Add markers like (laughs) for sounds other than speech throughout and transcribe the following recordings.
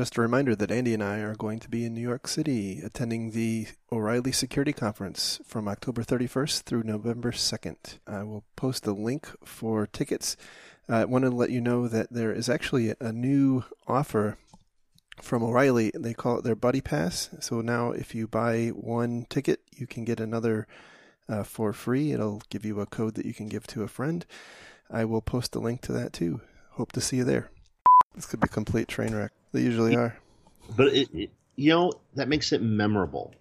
just a reminder that Andy and I are going to be in New York City attending the O'Reilly Security Conference from October 31st through November 2nd. I will post a link for tickets. I want to let you know that there is actually a new offer from O'Reilly. They call it their Buddy Pass. So now, if you buy one ticket, you can get another uh, for free. It'll give you a code that you can give to a friend. I will post a link to that too. Hope to see you there. This could be a complete train wreck. They usually are. But it, it, you know that makes it memorable.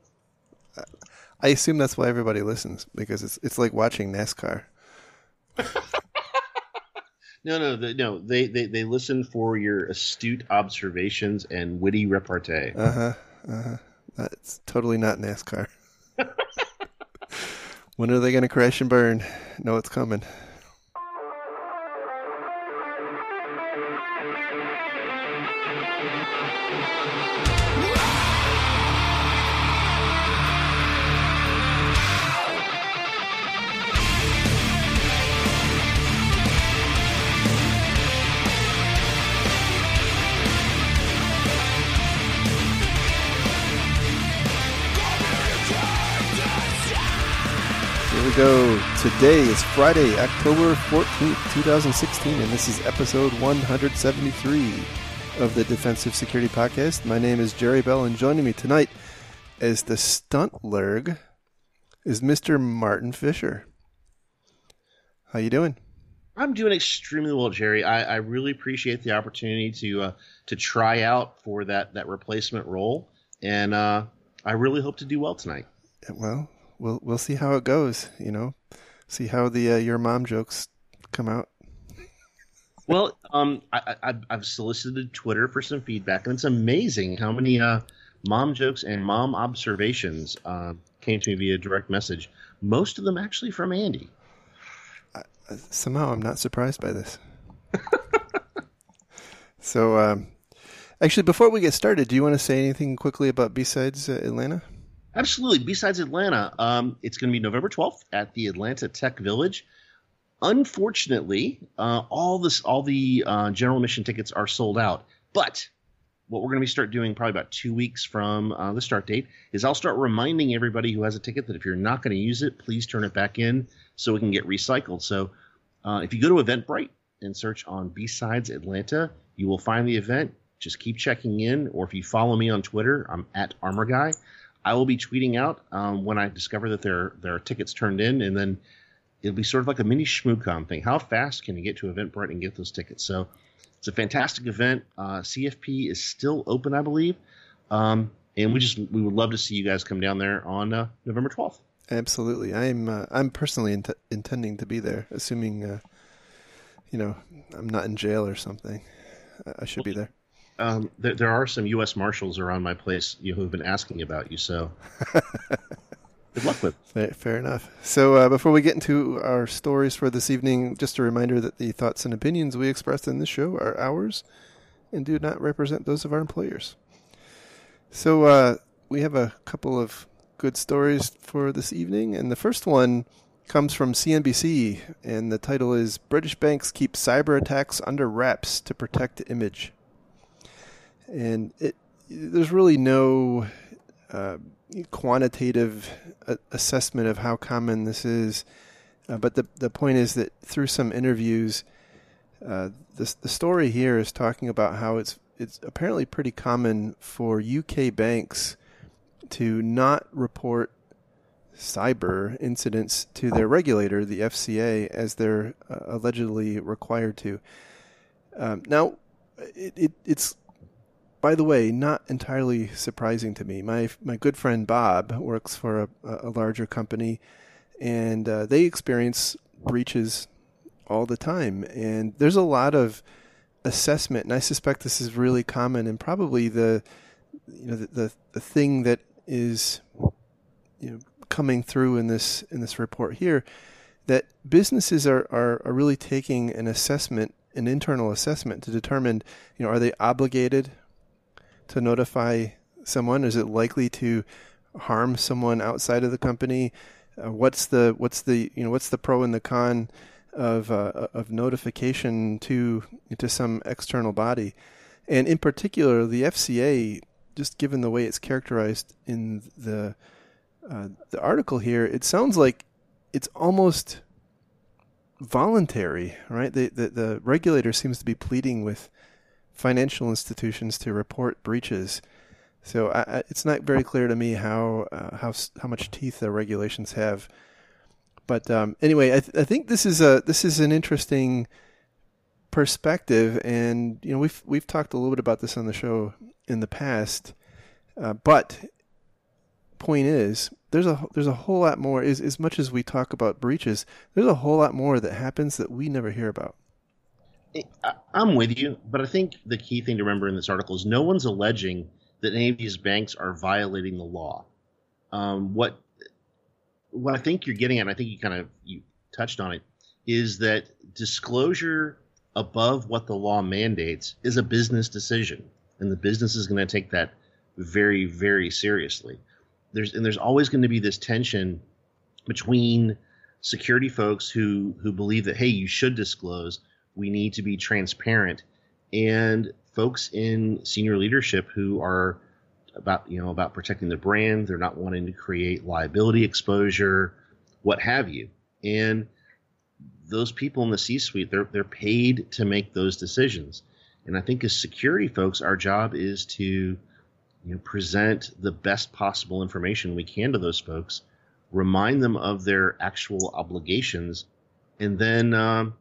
I assume that's why everybody listens because it's it's like watching NASCAR. (laughs) No, no, the, no. They, they they listen for your astute observations and witty repartee. Uh huh. Uh huh. That's totally not NASCAR. (laughs) when are they going to crash and burn? No, it's coming. Go. Today is Friday, October 14th, 2016, and this is episode 173 of the Defensive Security Podcast. My name is Jerry Bell, and joining me tonight as the stunt lurg is Mr. Martin Fisher. How you doing? I'm doing extremely well, Jerry. I, I really appreciate the opportunity to uh, to try out for that that replacement role, and uh, I really hope to do well tonight. Well, we'll we'll see how it goes. You know, see how the uh, your mom jokes come out. Well, um, I, I, I've solicited Twitter for some feedback, and it's amazing how many uh, mom jokes and mom observations uh, came to me via direct message. Most of them actually from Andy. Somehow, I'm not surprised by this. (laughs) so, um, actually, before we get started, do you want to say anything quickly about B-Sides uh, Atlanta? Absolutely. B-Sides Atlanta, um, it's going to be November 12th at the Atlanta Tech Village. Unfortunately, uh, all this, all the uh, general mission tickets are sold out. But what we're going to start doing probably about two weeks from uh, the start date is I'll start reminding everybody who has a ticket that if you're not going to use it, please turn it back in so it can get recycled. So uh, if you go to Eventbrite and search on B-Sides Atlanta, you will find the event. Just keep checking in, or if you follow me on Twitter, I'm at Armor Guy. I will be tweeting out um, when I discover that there there are tickets turned in, and then it'll be sort of like a mini ShmooCon thing. How fast can you get to Eventbrite and get those tickets? So it's a fantastic event. Uh, CFP is still open, I believe, um, and we just we would love to see you guys come down there on uh, November twelfth. Absolutely, I'm uh, I'm personally int- intending to be there, assuming uh, you know I'm not in jail or something. I, I should be there. Um, there, there are some U.S. Marshals around my place you know, who've been asking about you, so (laughs) good luck with. Fair, fair enough. So, uh, before we get into our stories for this evening, just a reminder that the thoughts and opinions we express in this show are ours and do not represent those of our employers. So, uh, we have a couple of good stories for this evening, and the first one comes from CNBC, and the title is British Banks Keep Cyber Attacks Under Wraps to Protect Image. And it, there's really no uh, quantitative assessment of how common this is. Uh, but the the point is that through some interviews, uh, the the story here is talking about how it's it's apparently pretty common for UK banks to not report cyber incidents to their regulator, the FCA, as they're uh, allegedly required to. Um, now, it, it, it's by the way, not entirely surprising to me. My my good friend Bob works for a, a larger company, and uh, they experience breaches all the time. And there's a lot of assessment, and I suspect this is really common, and probably the you know the the, the thing that is you know coming through in this in this report here that businesses are, are, are really taking an assessment an internal assessment to determine you know are they obligated to notify someone? Is it likely to harm someone outside of the company? Uh, what's the what's the you know what's the pro and the con of uh, of notification to to some external body? and in particular, the FCA, just given the way it's characterized in the uh, the article here, it sounds like it's almost voluntary, right? The, the the regulator seems to be pleading with financial institutions to report breaches. So I, I, it's not very clear to me how uh, how how much teeth the regulations have. But um, anyway, I, th- I think this is a this is an interesting perspective, and you know we've we've talked a little bit about this on the show in the past. Uh, but point is, there's a there's a whole lot more. Is as much as we talk about breaches, there's a whole lot more that happens that we never hear about. I'm with you, but I think the key thing to remember in this article is no one's alleging that any of these banks are violating the law. Um, what what I think you're getting at, and I think you kind of you touched on it, is that disclosure above what the law mandates is a business decision, and the business is going to take that very, very seriously. There's and there's always going to be this tension between security folks who who believe that hey, you should disclose, we need to be transparent, and folks in senior leadership who are about you know about protecting the brand. They're not wanting to create liability exposure, what have you. And those people in the C-suite, they're they're paid to make those decisions. And I think as security folks, our job is to you know present the best possible information we can to those folks, remind them of their actual obligations, and then um,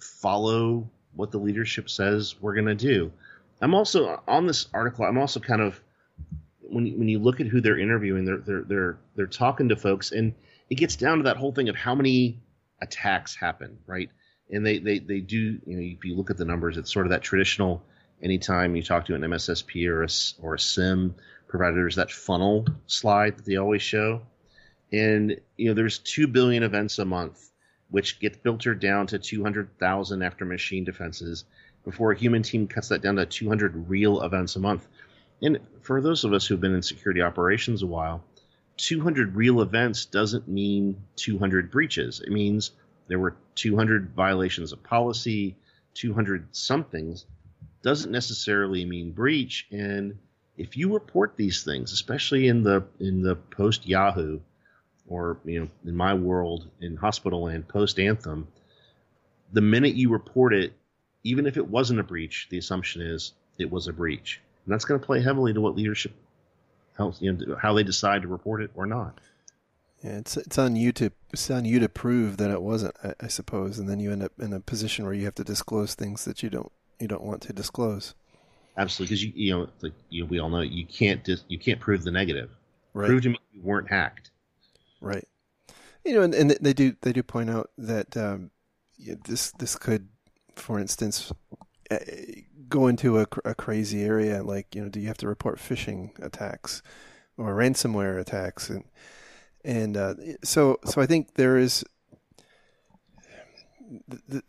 follow what the leadership says we're going to do. I'm also on this article. I'm also kind of when you, when you look at who they're interviewing, they're they're they're they're talking to folks, and it gets down to that whole thing of how many attacks happen, right? And they they they do. You know, if you look at the numbers, it's sort of that traditional. Anytime you talk to an MSSP or a or a SIEM provider, there's that funnel slide that they always show, and you know, there's two billion events a month, which gets filtered down to 200,000 after machine defenses before a human team cuts that down to 200 real events a month. And for those of us who've been in security operations a while, 200 real events doesn't mean 200 breaches. It means there were 200 violations of policy, 200 somethings. Doesn't necessarily mean breach. And if you report these things, especially in the in the post Yahoo, or you know, in my world, in hospital land post Anthem, the minute you report it, even if it wasn't a breach, the assumption is it was a breach, and that's going to play heavily to what leadership, how you know, how they decide to report it or not. Yeah, it's it's on you to it's on you to prove that it wasn't, I, I suppose, and then you end up in a position where you have to disclose things that you don't you don't want to disclose. Absolutely, because you you know like you we all know you can't dis, you can't prove the negative. Right. Prove to me you weren't hacked. Right. You know, and, and they do they do point out that um, this this could for instance, go into a, a crazy area like you know, do you have to report phishing attacks or ransomware attacks and and uh, so so I think there is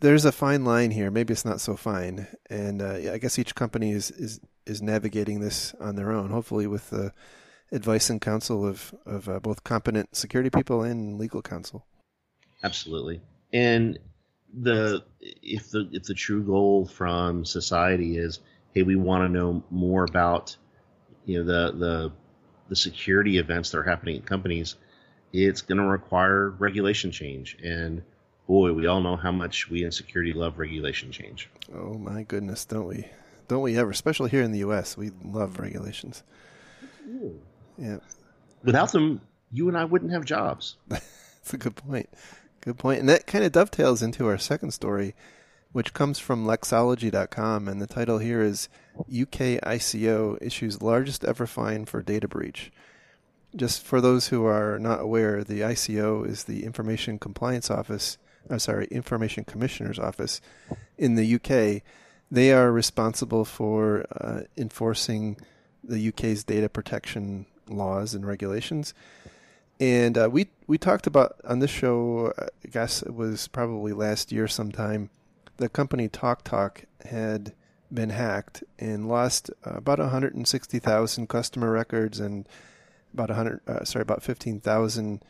there's a fine line here. Maybe it's not so fine, and uh, I guess each company is, is is navigating this on their own. Hopefully, with the advice and counsel of of uh, both competent security people and legal counsel. Absolutely, and the if the if the true goal from society is hey we want to know more about you know the the the security events that are happening at companies it's going to require regulation change and boy we all know how much we in security love regulation change oh my goodness don't we don't we ever especially here in the us we love regulations Ooh. Yeah without them you and i wouldn't have jobs (laughs) that's a good point Good point. And that kind of dovetails into our second story, which comes from Lexology.com. And the title here is UK ICO issues largest ever fine for data breach. Just for those who are not aware, the ICO is the Information Compliance Office, I'm sorry, Information Commissioner's Office in the UK. They are responsible for uh, enforcing the UK's data protection laws and regulations. And uh, we we talked about on this show, I guess it was probably last year sometime, the company TalkTalk had been hacked and lost uh, about 160,000 customer records and about 100 uh, sorry about 15,000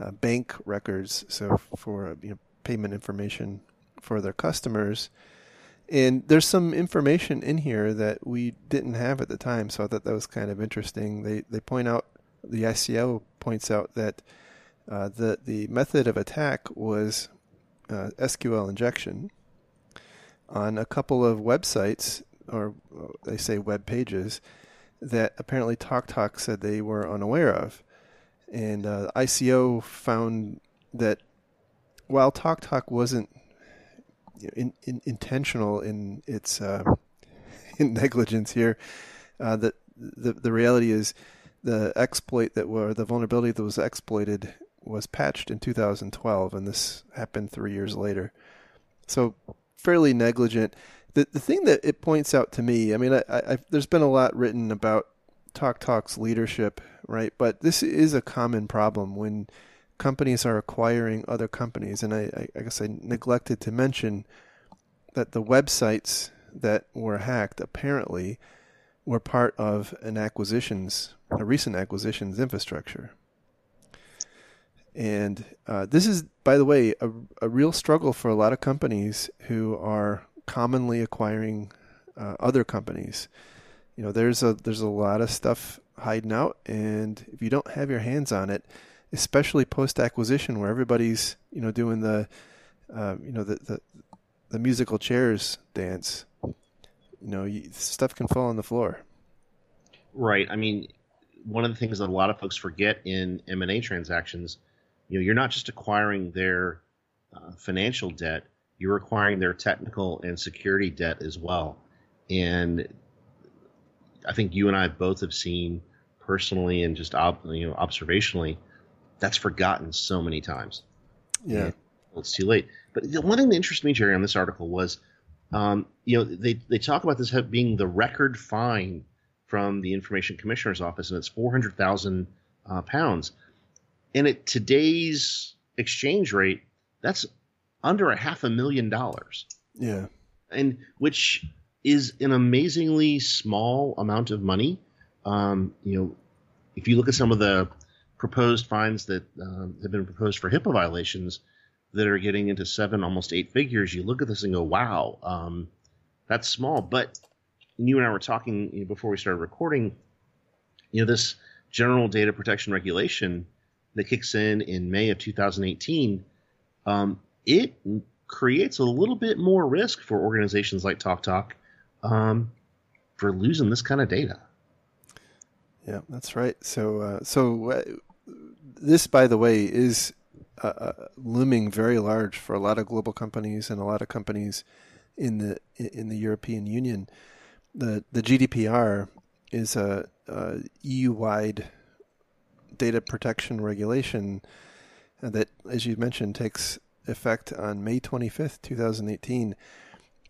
uh, bank records so for you know payment information for their customers And there's some information in here that we didn't have at the time, so I thought that was kind of interesting. They they point out the ICO points out that uh, the the method of attack was uh, SQL injection on a couple of websites, or uh, they say web pages, that apparently TalkTalk said they were unaware of. And uh, ICO found that while TalkTalk wasn't in, in, intentional in its uh, (laughs) in negligence here, uh, that the the reality is the exploit that were the vulnerability that was exploited was patched in 2012, and this happened three years later. So fairly negligent. The the thing that it points out to me, I mean, I, I, there's been a lot written about TalkTalk's leadership, right? But this is a common problem when companies are acquiring other companies. And I, I, guess I neglected to mention that the websites that were hacked apparently were part of an acquisitions, a recent acquisitions infrastructure. And uh, this is, by the way, a, a real struggle for a lot of companies who are commonly acquiring uh, other companies. You know, there's a there's a lot of stuff hiding out, and if you don't have your hands on it, especially post acquisition where everybody's you know doing the uh, you know the, the, the musical chairs dance. You know, you, stuff can fall on the floor. Right. I mean, one of the things that a lot of folks forget in M and A transactions, you know, you're not just acquiring their uh, financial debt; you're acquiring their technical and security debt as well. And I think you and I both have seen personally and just you know observationally that's forgotten so many times. Yeah. Well, it's too late. But the one thing that interested me, Jerry, on this article was, um, you know, they, they talk about this being the record fine from the Information Commissioner's Office, and it's 400,000 uh, pounds. And at today's exchange rate, that's under a half a million dollars. Yeah. And which is an amazingly small amount of money. Um, you know, if you look at some of the proposed fines that um, have been proposed for HIPAA violations that are getting into seven, almost eight figures, you look at this and go, wow, um, that's small. But you and I were talking you know, before we started recording, you know, this general data protection regulation that kicks in in May of 2018, um, it creates a little bit more risk for organizations like TalkTalk um, for losing this kind of data. Yeah, that's right. So, uh, so uh, this, by the way, is uh, uh, looming very large for a lot of global companies and a lot of companies in the in the European Union. The the GDPR is a, a EU wide data protection regulation that, as you mentioned, takes effect on May 25th, 2018.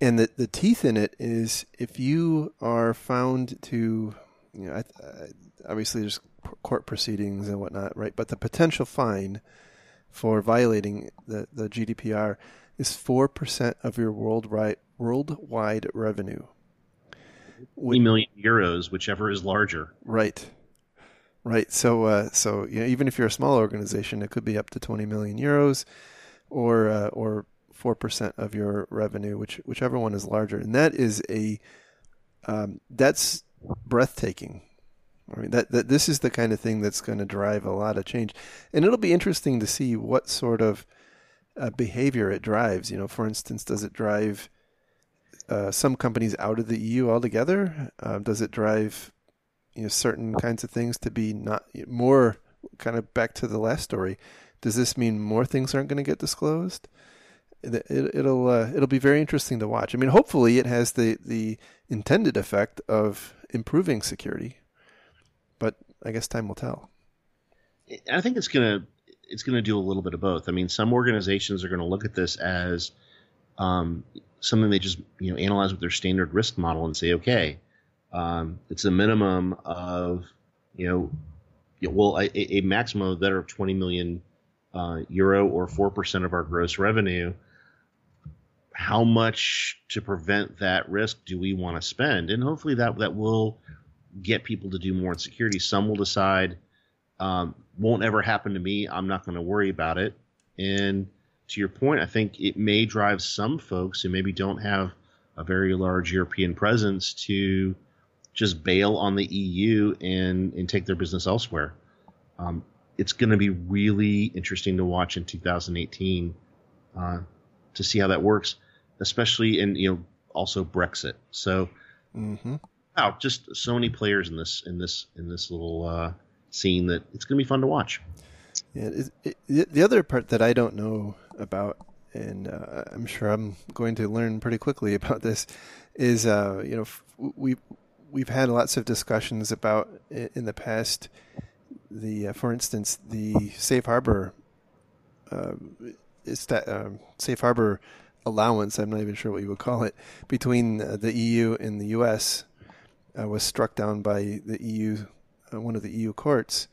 And the, the teeth in it is if you are found to, you know, I, I, obviously there's court proceedings and whatnot, right? But the potential fine for violating the, the GDPR is 4% of your worldwide, worldwide revenue. 20 million euros, whichever is larger. Right. Right. So, uh, so you know, even if you're a small organization, it could be up to 20 million euros or, uh, or 4% of your revenue, which, whichever one is larger. And that is a, um, that's breathtaking I mean that, that this is the kind of thing that's going to drive a lot of change, and it'll be interesting to see what sort of uh, behavior it drives. You know, for instance, does it drive uh, some companies out of the EU altogether? Uh, does it drive you know certain kinds of things to be not more kind of back to the last story? Does this mean more things aren't going to get disclosed? It, will uh, it'll be very interesting to watch. I mean, hopefully, it has the the intended effect of improving security I guess time will tell. I think it's gonna it's gonna do a little bit of both. I mean, some organizations are going to look at this as um, something they just you know analyze with their standard risk model and say, okay, um, it's a minimum of you know, well a, a maximum of that of 20 million uh, euro or four percent of our gross revenue. How much to prevent that risk do we want to spend? And hopefully that that will get people to do more in security. Some will decide, um, won't ever happen to me. I'm not going to worry about it. And to your point, I think it may drive some folks who maybe don't have a very large European presence to just bail on the EU and and take their business elsewhere. Um, it's going to be really interesting to watch in 2018 uh, to see how that works, especially in you know also Brexit. So, mm-hmm. Wow, just so many players in this in this in this little uh, scene that it's going to be fun to watch. Yeah, it, it, the other part that I don't know about, and uh, I'm sure I'm going to learn pretty quickly (laughs) about this, is uh, you know we we've had lots of discussions about in the past the uh, for instance the safe harbor uh, is that um, safe harbor allowance I'm not even sure what you would call it between uh, the EU and the US uh, was struck down by the EU uh, one of the EU courts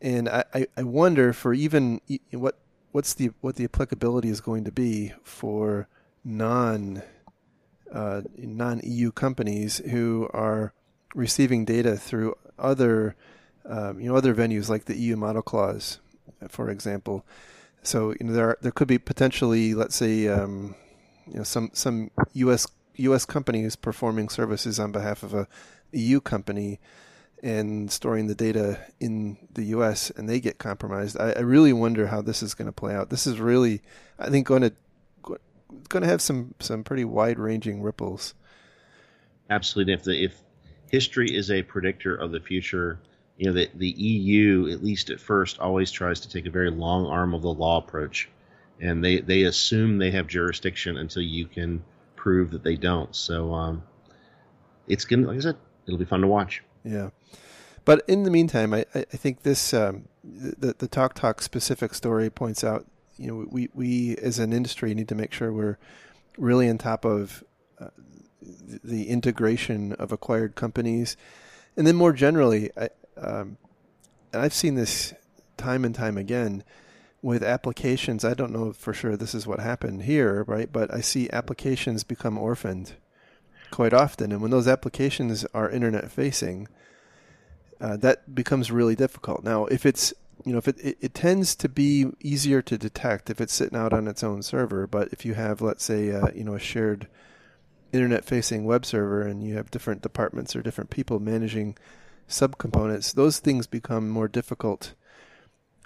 and I, I wonder for even what what's the what the applicability is going to be for non uh, non EU companies who are receiving data through other um, you know other venues like the EU model clause, for example. So you know there are, there could be potentially let's say um, you know some some U.S. U.S. companies performing services on behalf of a EU company and storing the data in the U.S. and they get compromised. I, I really wonder how this is going to play out. This is really, I think, going to going to have some some pretty wide ranging ripples. Absolutely. If the if history is a predictor of the future, you know the the EU at least at first always tries to take a very long arm of the law approach, and they they assume they have jurisdiction until you can prove that they don't. So um, it's gonna like I said, it'll be fun to watch. Yeah. But in the meantime, I, I think this um, the the Talk Talk specific story points out you know we we as an industry need to make sure we're really on top of uh, the integration of acquired companies, and then more generally, I, um, and I've seen this time and time again with applications. I don't know for sure this is what happened here, right? But I see applications become orphaned quite often, and when those applications are internet facing, uh, that becomes really difficult. Now, if it's you know, if it, it, it, tends to be easier to detect if it's sitting out on its own server, but if you have, let's say, uh, you know, a shared internet-facing web server and you have different departments or different people managing subcomponents, those things become more difficult.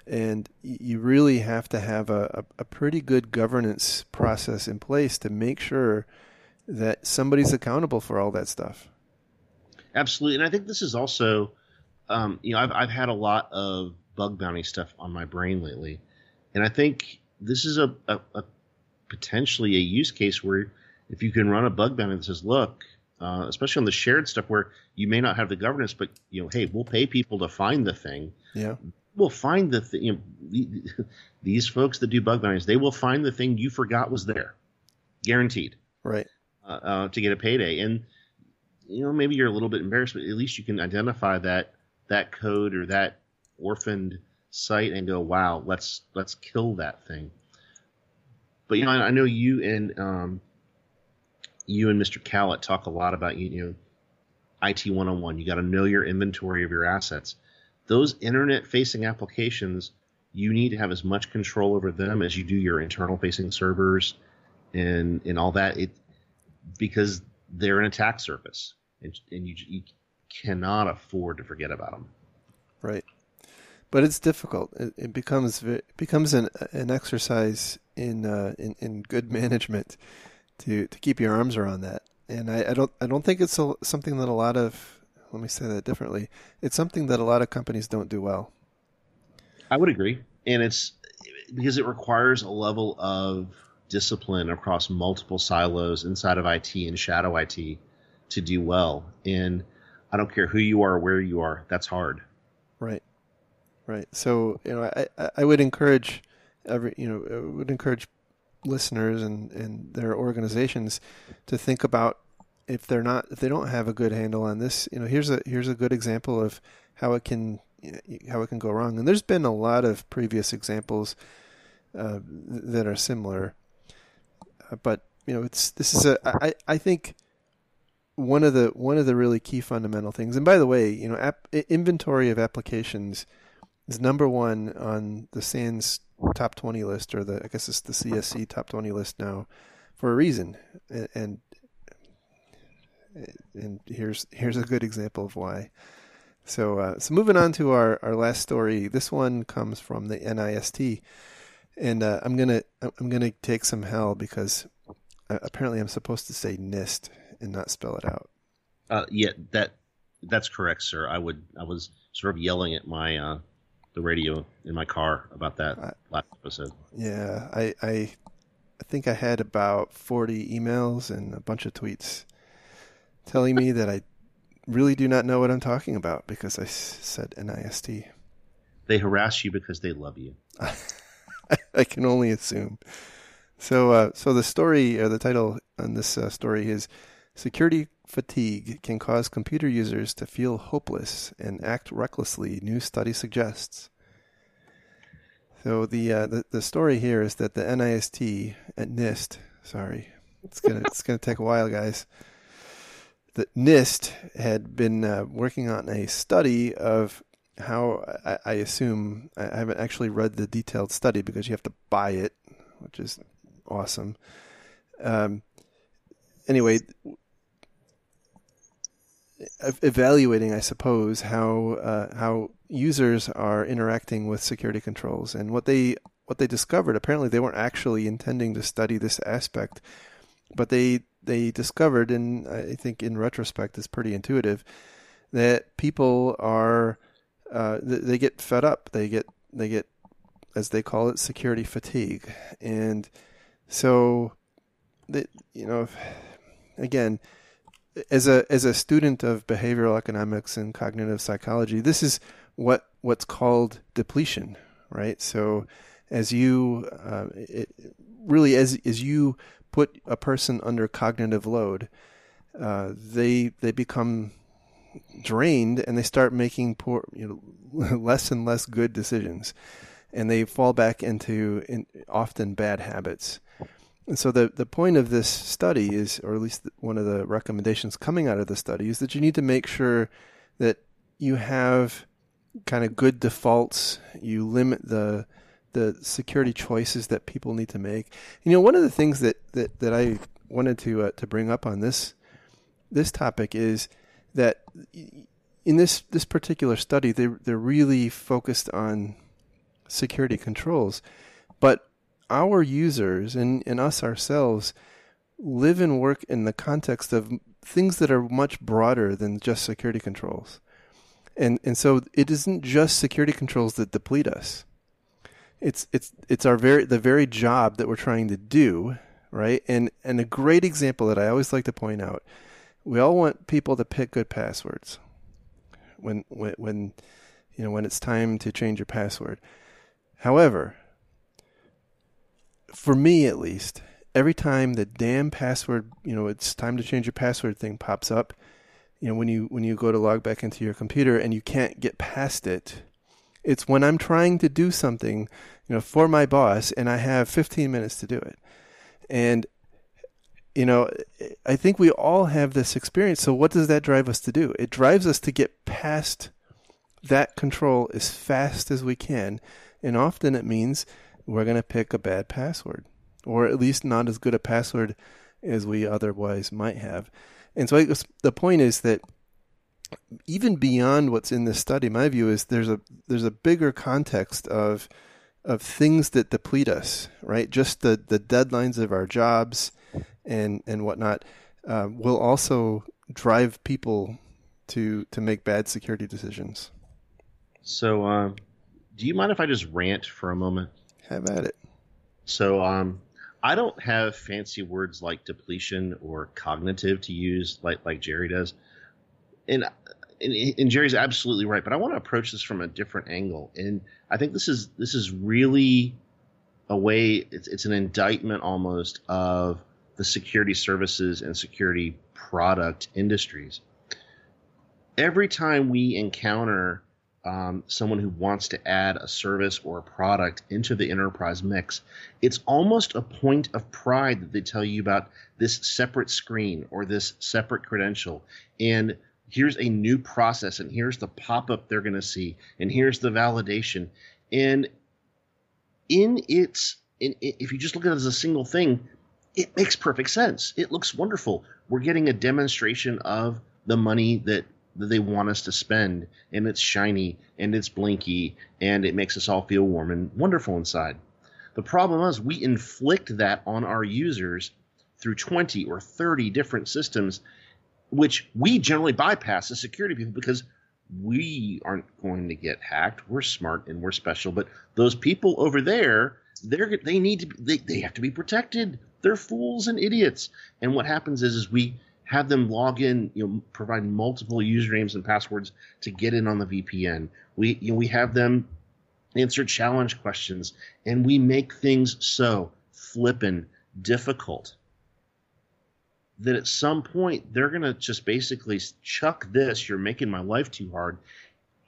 And you really have to have a, a, pretty good governance process in place to make sure that somebody's accountable for all that stuff. Absolutely, and I think this is also, um, you know, I've I've had a lot of bug bounty stuff on my brain lately, and I think this is a, a, a potentially a use case where if you can run a bug bounty that says, look, uh, especially on the shared stuff where you may not have the governance, but you know, hey, we'll pay people to find the thing. Yeah, we'll find the thing. You know, the, (laughs) these folks that do bug bounties, they will find the thing you forgot was there, guaranteed. Right. Uh, uh, to get a payday, and you know, maybe you're a little bit embarrassed, but at least you can identify that that code or that orphaned site and go, wow, let's let's kill that thing. But you know, I, I know you and um, you and Mr. Kalat talk a lot about you know IT 101. You got to know your inventory of your assets. Those internet facing applications, you need to have as much control over them as you do your internal facing servers and and all that. It because they're an attack surface, and, and you you cannot afford to forget about them. Right but it's difficult. It, it becomes it becomes an an exercise in uh, in in good (laughs) management to to keep your arms around that. And I, I don't I don't think it's a, something that a lot of let me say that differently. It's something that a lot of companies don't do well. I would agree, and it's because it requires a level of discipline across multiple silos inside of IT and shadow IT to do well. And I don't care who you are or where you are, that's hard. Right. Right. So you know, I I would encourage every you know I would encourage listeners and and their organizations to think about if they're not if they don't have a good handle on this. You know, here's a here's a good example of how it can how it can go wrong. And there's been a lot of previous examples uh, that are similar, uh, but you know, it's this is a I I think one of the one of the really key fundamental things. And by the way, you know, app, inventory of applications is number one on the SANS top 20 list, or the I guess it's the CSC top 20 list now, for a reason. And, and and here's here's a good example of why. So, uh, so moving on to our, our last story. This one comes from the NIST, and uh, I'm gonna I'm gonna take some hell because uh, apparently I'm supposed to say NIST and not spell it out. Uh, yeah, that that's correct, sir. I would I was sort of yelling at my uh, the radio in my car about that last episode. Yeah, I, I I think I had about 40 emails and a bunch of tweets telling me that I really do not know what I'm talking about because I said NIST. They harass you because they love you. (laughs) I can only assume. So, uh, so the story, or the title on this uh, story is "Security Fatigue Can Cause Computer Users to Feel Hopeless and Act Recklessly." New study suggests. So the, uh, the the story here is that the NIST at NIST, sorry, it's gonna it's gonna take a while, guys. The NIST had been uh, working on a study of how I, I assume I haven't actually read the detailed study because you have to buy it, which is awesome. Um, anyway, evaluating, I suppose, how uh, how users are interacting with security controls and what they what they discovered. Apparently, they weren't actually intending to study this aspect, but they they discovered, and I think in retrospect, is pretty intuitive that people are uh, they get fed up. They get they get as they call it security fatigue, and so that you know again as a as a student of behavioral economics and cognitive psychology, this is what what's called depletion, right? So, as you uh, it, really as as you put a person under cognitive load, uh, they they become drained and they start making poor, you know, (laughs) less and less good decisions, and they fall back into in, often bad habits. And so the, the point of this study is, or at least one of the recommendations coming out of the study, is that you need to make sure that you have kind of good defaults. You limit the the security choices that people need to make. You know, one of the things that, that, that I wanted to uh, to bring up on this this topic is that in this this particular study, they they're really focused on security controls, but our users and, and us ourselves live and work in the context of things that are much broader than just security controls. And and so it isn't just security controls that deplete us. It's it's it's our very the very job that we're trying to do, right? And and a great example that I always like to point out, we all want people to pick good passwords. When when when you know when it's time to change your password. However, for me at least, every time the damn password, you know, it's time to change your password thing pops up, you know, when you when you go to log back into your computer and you can't get past it, it's when I'm trying to do something, you know, for my boss and I have 15 minutes to do it. And you know, I think we all have this experience. So what does that drive us to do? It drives us to get past that control as fast as we can, and often it means we're going to pick a bad password, or at least not as good a password as we otherwise might have. And so I guess the point is that even beyond what's in this study, my view is there's a there's a bigger context of of things that deplete us, right? Just the, the deadlines of our jobs and and whatnot uh, will also drive people to to make bad security decisions. So, uh, do you mind if I just rant for a moment? Have at it. So, um, I don't have fancy words like depletion or cognitive to use like like Jerry does, and and, and Jerry's absolutely right. But I want to approach this from a different angle, and I think this is this is really a way. It's it's an indictment almost of the security services and security product industries. Every time we encounter um, someone who wants to add a service or a product into the enterprise mix, it's almost a point of pride that they tell you about this separate screen or this separate credential. And here's a new process, and here's the pop up they're going to see, and here's the validation. And in its, in, if you just look at it as a single thing, it makes perfect sense. It looks wonderful. We're getting a demonstration of the money that, that they want us to spend, and it's shiny and it's blinky, and it makes us all feel warm and wonderful inside. The problem is we inflict that on our users through 20 or 30 different systems, which we generally bypass as security people because we aren't going to get hacked. We're smart and we're special, but those people over there, they're they need to they, they have to be protected. They're fools and idiots. And what happens is is we have them log in, you know, provide multiple usernames and passwords to get in on the VPN. We you know, we have them answer challenge questions, and we make things so flippin' difficult that at some point they're going to just basically chuck this, you're making my life too hard.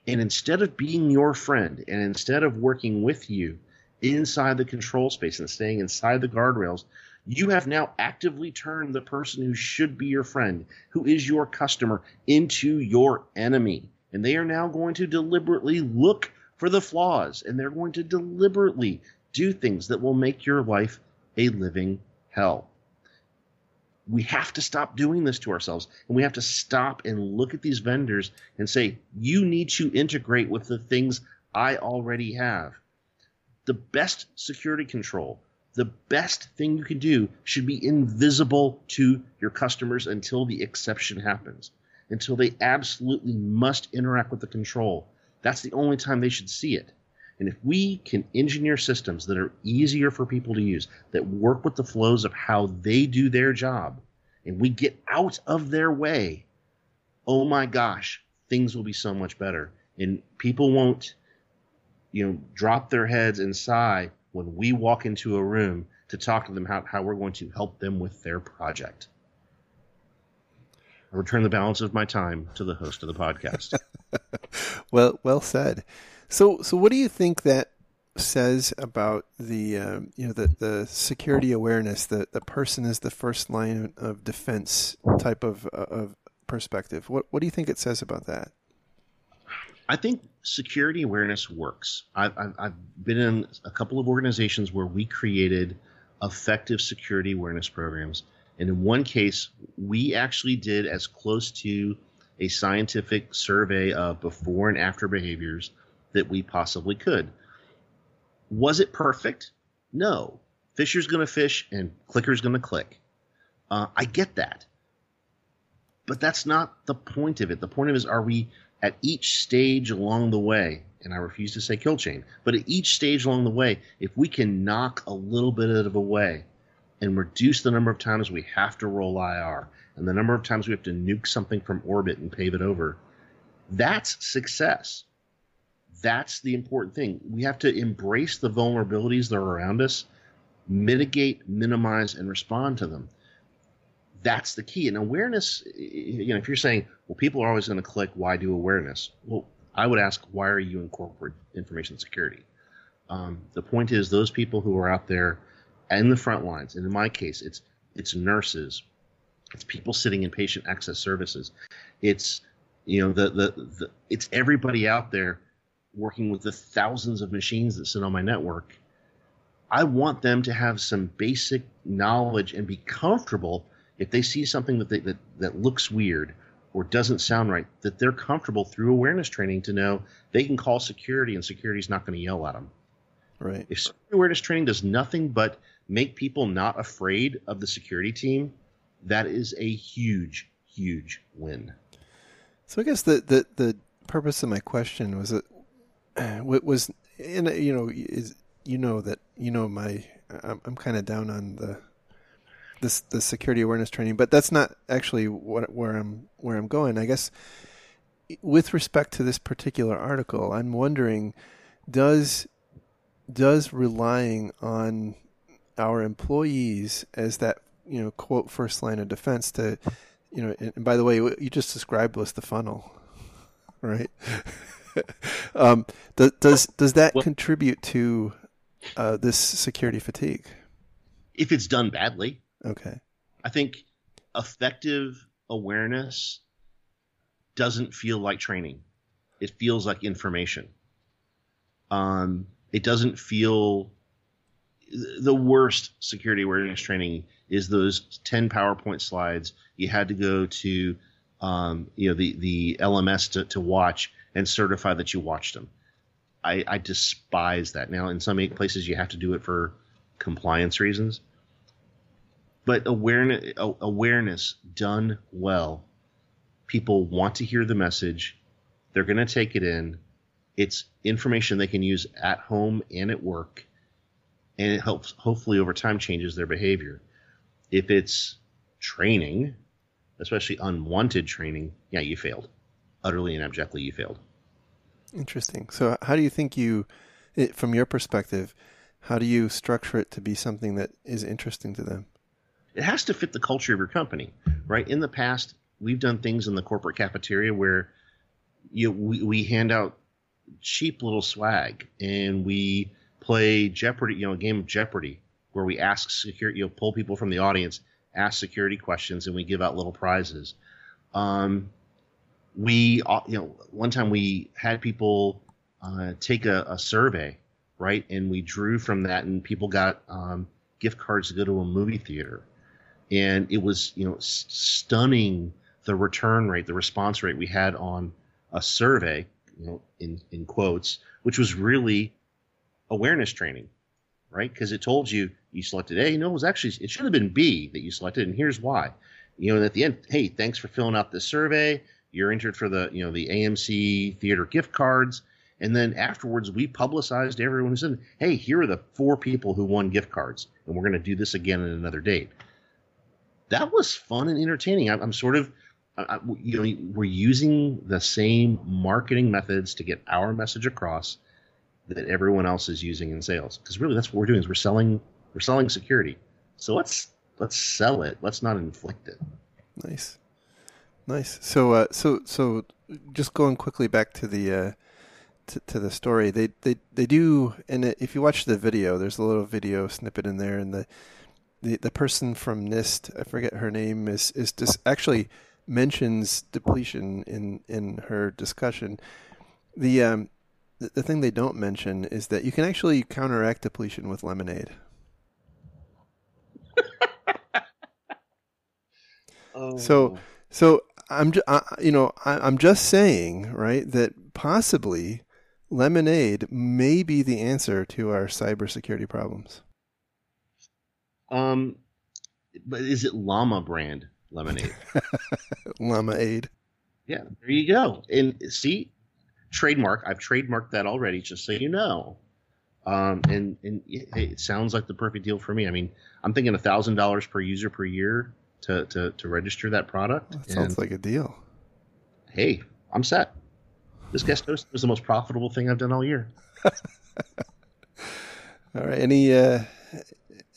And instead of being your friend and instead of working with you inside the control space and staying inside the guardrails, you have now actively turned the person who should be your friend, who is your customer, into your enemy. And they are now going to deliberately look for the flaws and they're going to deliberately do things that will make your life a living hell we have to stop doing this to ourselves and we have to stop and look at these vendors and say you need to integrate with the things i already have. The best security control the best thing you can do should be invisible to your customers until the exception happens until they absolutely must interact with the control. That's the only time they should see it and if we can engineer systems that are easier for people to use, that work with the flows of how they do their job, and we get out of their way, oh my gosh, things will be so much better. And people won't, you know, drop their heads and sigh when we walk into a room to talk to them how, how we're going to help them with their project. I return the balance of my time to the host of the podcast. (laughs) well, well said. So, so what do you think that says about the um, you know the the security awareness that the person is the first line of defense type of uh, of perspective? What what do you think it says about that? I think security awareness works. I've, I've been in a couple of organizations where we created effective security awareness programs. And in one case, we actually did as close to a scientific survey of before and after behaviors that we possibly could. Was it perfect? No. Fisher's going to fish and clicker's going to click. Uh, I get that. But that's not the point of it. The point of it is are we at each stage along the way, and I refuse to say kill chain, but at each stage along the way, if we can knock a little bit out of away and reduce the number of times we have to roll IR and the number of times we have to nuke something from orbit and pave it over, that's success that's the important thing. We have to embrace the vulnerabilities that are around us, mitigate, minimize, and respond to them. That's the key. And awareness, you know, if you're saying, well, people are always going to click, why do awareness? Well, I would ask, why are you in corporate information security? Um, the point is, those people who are out there in the front lines, and in my case, it's it's nurses, it's people sitting in patient access services, it's you know the the, the it's everybody out there working with the thousands of machines that sit on my network, I want them to have some basic knowledge and be comfortable if they see something that, they, that, that looks weird or doesn't sound right, that they're comfortable through awareness training to know they can call security and security is not going to yell at them. Right. If awareness training does nothing but make people not afraid of the security team, that is a huge, huge win. So I guess the, the, the purpose of my question was that Uh, was in uh, you know is you know that you know my I'm, I'm kind of down on the this the security awareness training, but that's not actually what where I'm where I'm going. I guess with respect to this particular article, I'm wondering does does relying on our employees as that you know quote first line of defense to you know and by the way you just described was the funnel (laughs) right (laughs) um, does, does does that well, contribute to uh, this security fatigue? If it's done badly, okay. I think effective awareness doesn't feel like training; it feels like information. Um, it doesn't feel the worst security awareness training is those 10 PowerPoint slides you had to go to um, you know the the LMS to, to watch and certify that you watched them. I, I despise that. Now in some places you have to do it for compliance reasons, but awareness awareness done well, people want to hear the message. They're going to take it in. It's information they can use at home and at work, and it helps hopefully over time changes their behavior. If it's training, especially unwanted training, yeah, you failed. Utterly and abjectly, you failed. Interesting. So, how do you think you, from your perspective, how do you structure it to be something that is interesting to them? It has to fit the culture of your company, right? In the past, we've done things in the corporate cafeteria where you we, we hand out cheap little swag and we play Jeopardy, you know, a game of Jeopardy where we ask security, you know, pull people from the audience, ask security questions, and we give out little prizes. Um, we, uh, you know, one time we had people uh, take a, a, survey, right, and we drew from that, and people got um, gift cards to go to a movie theater, and it was, you know, stunning the return rate, the response rate we had on a survey, you know, in in quotes, which was really awareness training, right? Because it told you you selected A. No, it was actually it should have been B that you selected, and here's why. You know, at the end, hey, thanks for filling out this survey. You're entered for the you know the AMC theater gift cards. And then afterwards, we publicized everyone who said, "Hey, here are the four people who won gift cards, and we're going to do this again at another date." That was fun and entertaining. I'm, I'm sort of, I, you know, we're using the same marketing methods to get our message across that everyone else is using in sales. Because really, that's what we're doing is we're selling we're selling security. So let's let's sell it. Let's not inflict it. Nice, nice. So uh, so so just going quickly back to the. Uh, to, to the story, they, they they do, and if you watch the video, there's a little video snippet in there, and the the, the person from NIST, I forget her name, is is just actually mentions depletion in in her discussion. The um the, the thing they don't mention is that you can actually counteract depletion with lemonade. (laughs) oh. So so I'm ju- I, you know I, am just saying right that possibly lemonade may be the answer to our cybersecurity problems. Um, but is it Llama brand lemonade? (laughs) Llama Aid. Yeah, there you go. And see, trademark. I've trademarked that already, just so you know. Um, and and it, it sounds like the perfect deal for me. I mean, I'm thinking a thousand dollars per user per year to, to, to register that product. That sounds like a deal. Hey, I'm set. This guest host was the most profitable thing I've done all year. (laughs) all right. Any uh,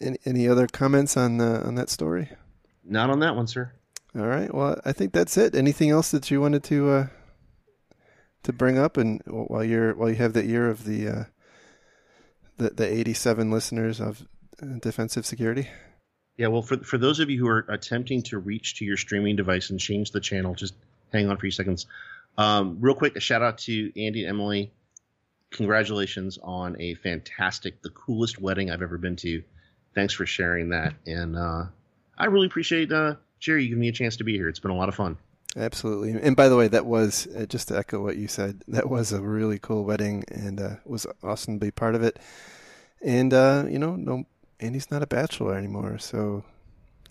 any, any other comments on uh, on that story? Not on that one, sir. All right. Well, I think that's it. Anything else that you wanted to uh, to bring up, and while you're while you have the ear of the uh, the the 87 listeners of uh, defensive security? Yeah. Well, for for those of you who are attempting to reach to your streaming device and change the channel, just hang on for a few seconds. Um, real quick, a shout out to Andy and Emily. Congratulations on a fantastic, the coolest wedding I've ever been to thanks for sharing that. And uh, I really appreciate uh, Jerry giving me a chance to be here. It's been a lot of fun. Absolutely. And by the way, that was uh, just to echo what you said. That was a really cool wedding, and uh, was awesome to be part of it. And uh, you know, no, Andy's not a bachelor anymore, so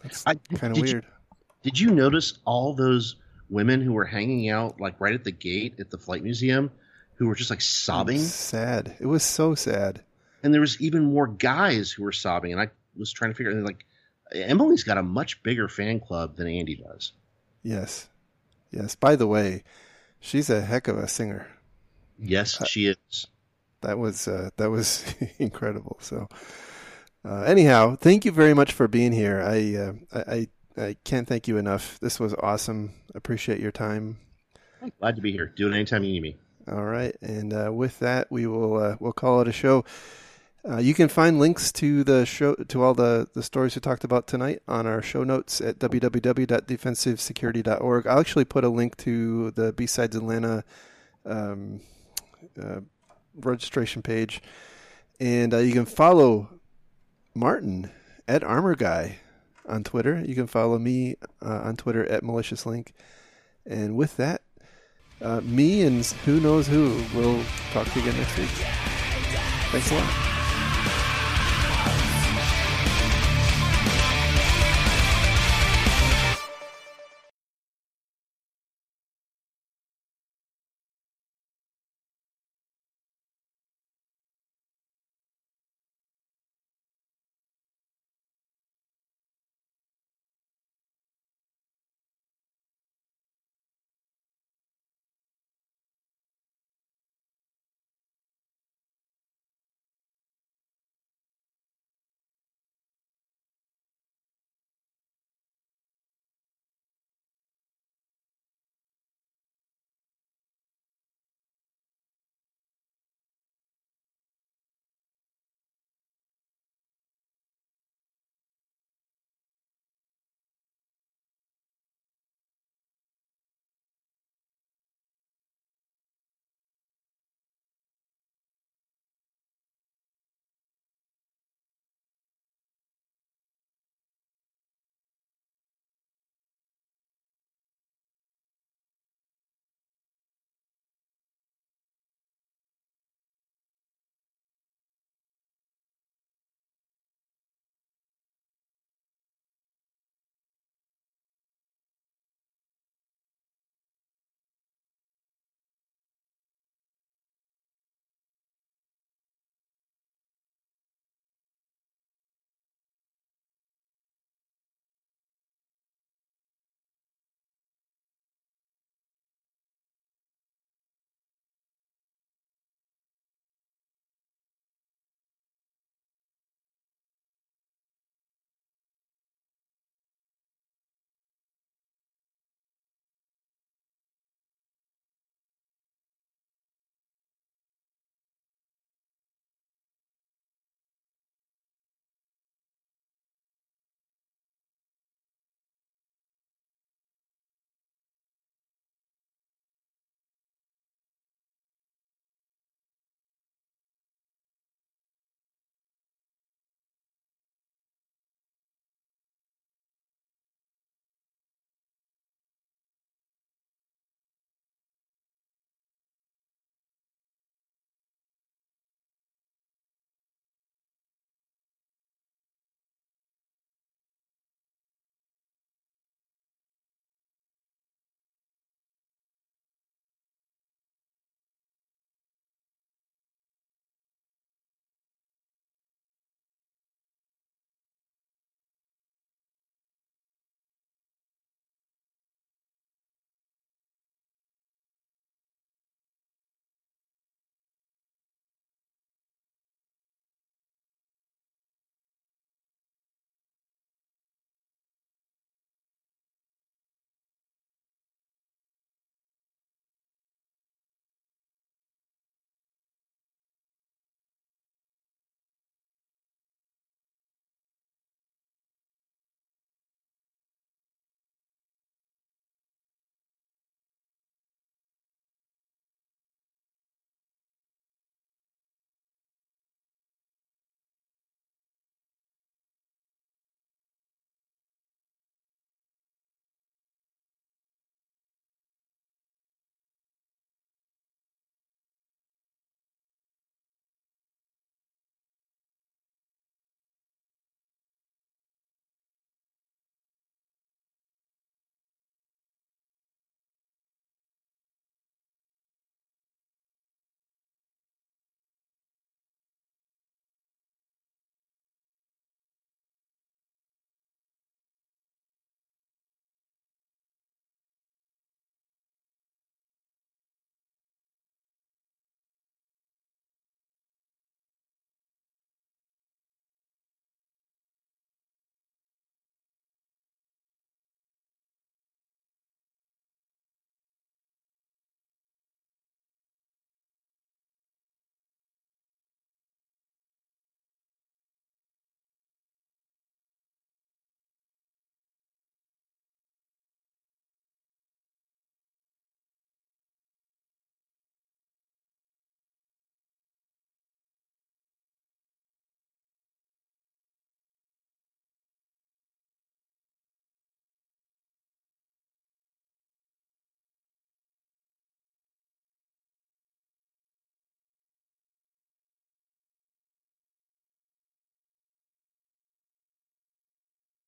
that's kind of weird. You, did you notice all those women who were hanging out like right at the gate at the flight museum, who were just like sobbing? Sad. It was so sad and there was even more guys who were sobbing. And I was trying to figure out like Emily's got a much bigger fan club than Andy does. Yes, yes. By the way, she's a heck of a singer. Yes, uh, she is. That was uh, that was (laughs) incredible. So, uh, anyhow, thank you very much for being here. I, uh, I I can't thank you enough. This was awesome. Appreciate your time. I'm glad to be here. Do it anytime you need me. All right, and uh, with that, we will uh, we'll call it a show. Uh, you can find links to the show to all the, the stories we talked about tonight on our show notes at www.defensivesecurity.org. I'll actually put a link to the B-Sides Atlanta um, uh, registration page, and uh, you can follow Martin at Armor Guy on Twitter. You can follow me uh, on Twitter at Malicious Link. And with that, uh, me and who knows who will talk to you again next week. Thanks a lot.